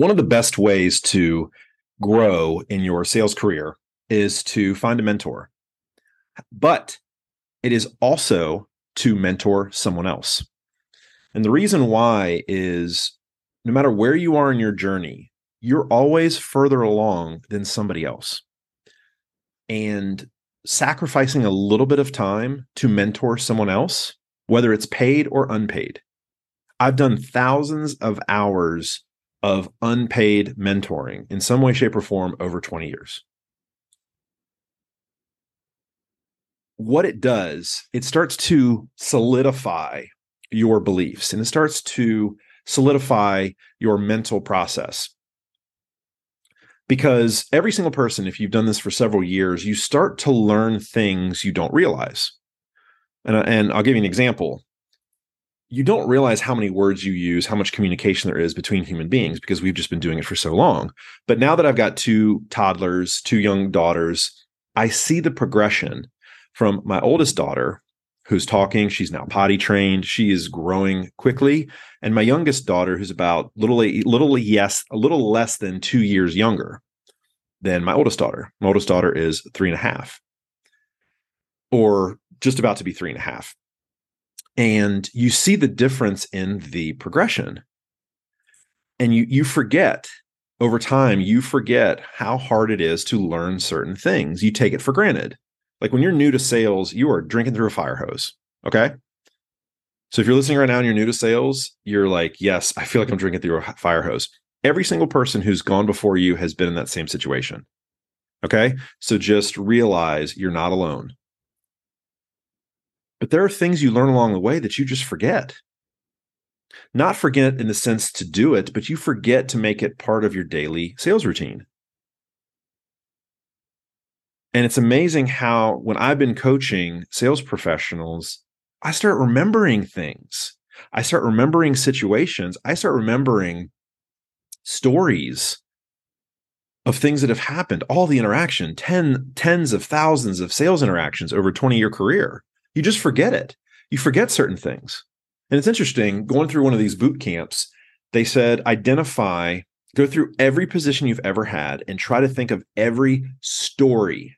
one of the best ways to grow in your sales career is to find a mentor. But it is also to mentor someone else. And the reason why is no matter where you are in your journey, you're always further along than somebody else. And sacrificing a little bit of time to mentor someone else, whether it's paid or unpaid. I've done thousands of hours of unpaid mentoring in some way, shape, or form over 20 years. What it does, it starts to solidify your beliefs and it starts to solidify your mental process. Because every single person, if you've done this for several years, you start to learn things you don't realize. And, and I'll give you an example you don't realize how many words you use, how much communication there is between human beings because we've just been doing it for so long. But now that I've got two toddlers, two young daughters, I see the progression from my oldest daughter who's talking, she's now potty trained, she is growing quickly, and my youngest daughter who's about little little yes, a little less than 2 years younger than my oldest daughter. My oldest daughter is three and a half or just about to be three and a half and you see the difference in the progression. And you you forget over time you forget how hard it is to learn certain things. You take it for granted. Like when you're new to sales you are drinking through a fire hose okay? So if you're listening right now and you're new to sales you're like yes i feel like i'm drinking through a fire hose. Every single person who's gone before you has been in that same situation okay? So just realize you're not alone but there are things you learn along the way that you just forget. Not forget in the sense to do it, but you forget to make it part of your daily sales routine. And it's amazing how, when I've been coaching sales professionals, I start remembering things. I start remembering situations. I start remembering stories of things that have happened, all the interaction, ten, tens of thousands of sales interactions over a 20 year career. You just forget it. You forget certain things. And it's interesting going through one of these boot camps, they said identify, go through every position you've ever had and try to think of every story,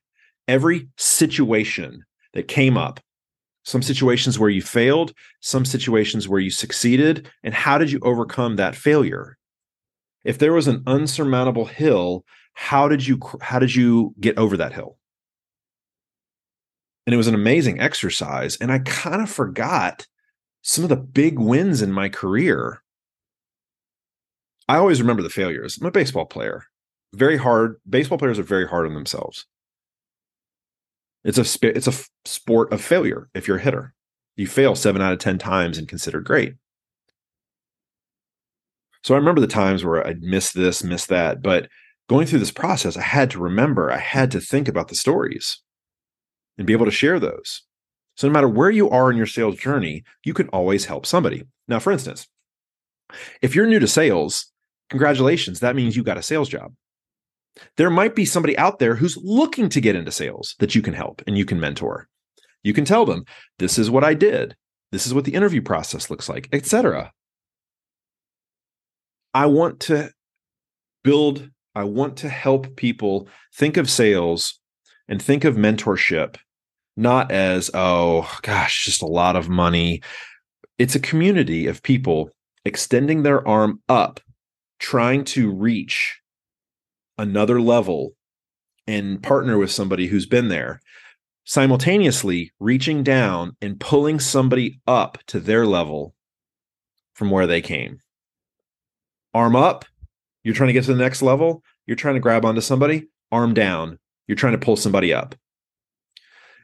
every situation that came up. Some situations where you failed, some situations where you succeeded, and how did you overcome that failure? If there was an unsurmountable hill, how did you how did you get over that hill? And it was an amazing exercise. And I kind of forgot some of the big wins in my career. I always remember the failures. I'm a baseball player. Very hard. Baseball players are very hard on themselves. It's a it's a sport of failure. If you're a hitter, you fail seven out of ten times and considered great. So I remember the times where I'd miss this, miss that, but going through this process, I had to remember, I had to think about the stories and be able to share those. So, no matter where you are in your sales journey, you can always help somebody. Now, for instance, if you're new to sales, congratulations, that means you got a sales job. There might be somebody out there who's looking to get into sales that you can help and you can mentor. You can tell them, this is what I did. This is what the interview process looks like, etc. I want to build, I want to help people think of sales and think of mentorship not as, oh gosh, just a lot of money. It's a community of people extending their arm up, trying to reach another level and partner with somebody who's been there, simultaneously reaching down and pulling somebody up to their level from where they came. Arm up, you're trying to get to the next level, you're trying to grab onto somebody, arm down, you're trying to pull somebody up.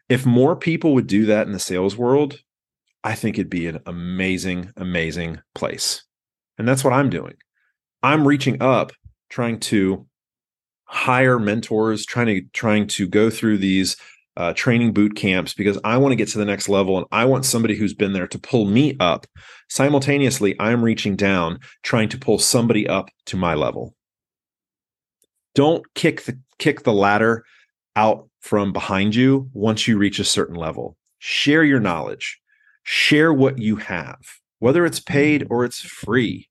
If more people would do that in the sales world, I think it'd be an amazing, amazing place. And that's what I'm doing. I'm reaching up, trying to hire mentors, trying to trying to go through these uh, training boot camps because I want to get to the next level and I want somebody who's been there to pull me up. Simultaneously, I'm reaching down, trying to pull somebody up to my level. Don't kick the kick the ladder out from behind you once you reach a certain level. Share your knowledge. Share what you have, whether it's paid or it's free.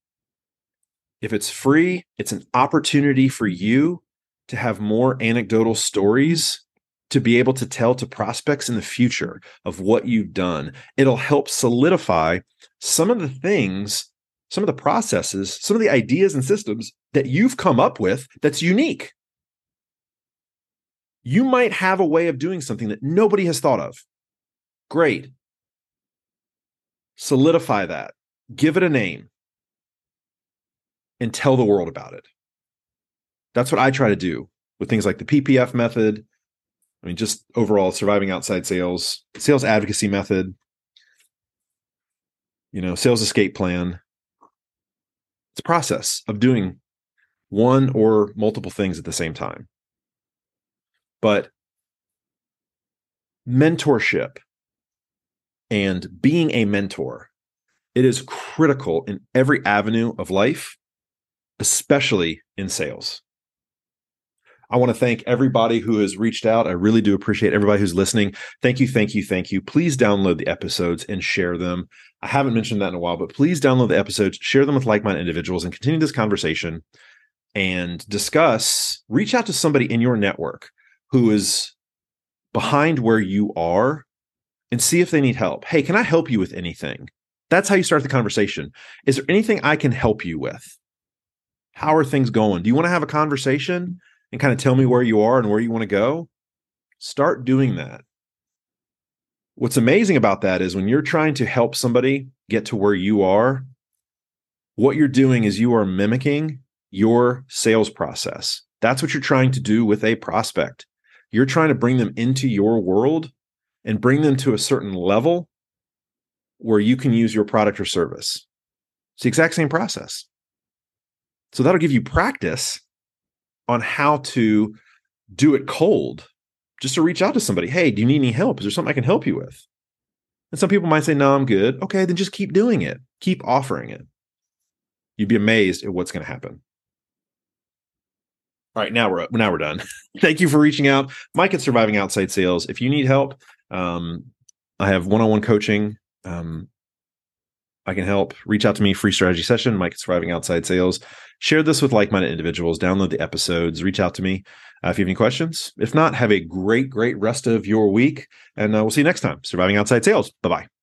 If it's free, it's an opportunity for you to have more anecdotal stories to be able to tell to prospects in the future of what you've done. It'll help solidify some of the things, some of the processes, some of the ideas and systems that you've come up with that's unique. You might have a way of doing something that nobody has thought of. Great. Solidify that, give it a name, and tell the world about it. That's what I try to do with things like the PPF method. I mean, just overall surviving outside sales, sales advocacy method, you know, sales escape plan. It's a process of doing one or multiple things at the same time. But mentorship and being a mentor, it is critical in every avenue of life, especially in sales. I want to thank everybody who has reached out. I really do appreciate everybody who's listening. Thank you, thank you, thank you. Please download the episodes and share them. I haven't mentioned that in a while, but please download the episodes, share them with like minded individuals, and continue this conversation and discuss. Reach out to somebody in your network who is behind where you are and see if they need help. Hey, can I help you with anything? That's how you start the conversation. Is there anything I can help you with? How are things going? Do you want to have a conversation? And kind of tell me where you are and where you want to go, start doing mm-hmm. that. What's amazing about that is when you're trying to help somebody get to where you are, what you're doing is you are mimicking your sales process. That's what you're trying to do with a prospect. You're trying to bring them into your world and bring them to a certain level where you can use your product or service. It's the exact same process. So that'll give you practice on how to do it cold just to reach out to somebody hey do you need any help? Is there something i can help you with? And some people might say no i'm good. Okay then just keep doing it. Keep offering it. You'd be amazed at what's going to happen. All right now we're now we're done. Thank you for reaching out. Mike at surviving outside sales if you need help um, i have one-on-one coaching um, I can help. Reach out to me, free strategy session, Mike at Surviving Outside Sales. Share this with like minded individuals. Download the episodes. Reach out to me uh, if you have any questions. If not, have a great, great rest of your week. And uh, we'll see you next time. Surviving Outside Sales. Bye bye.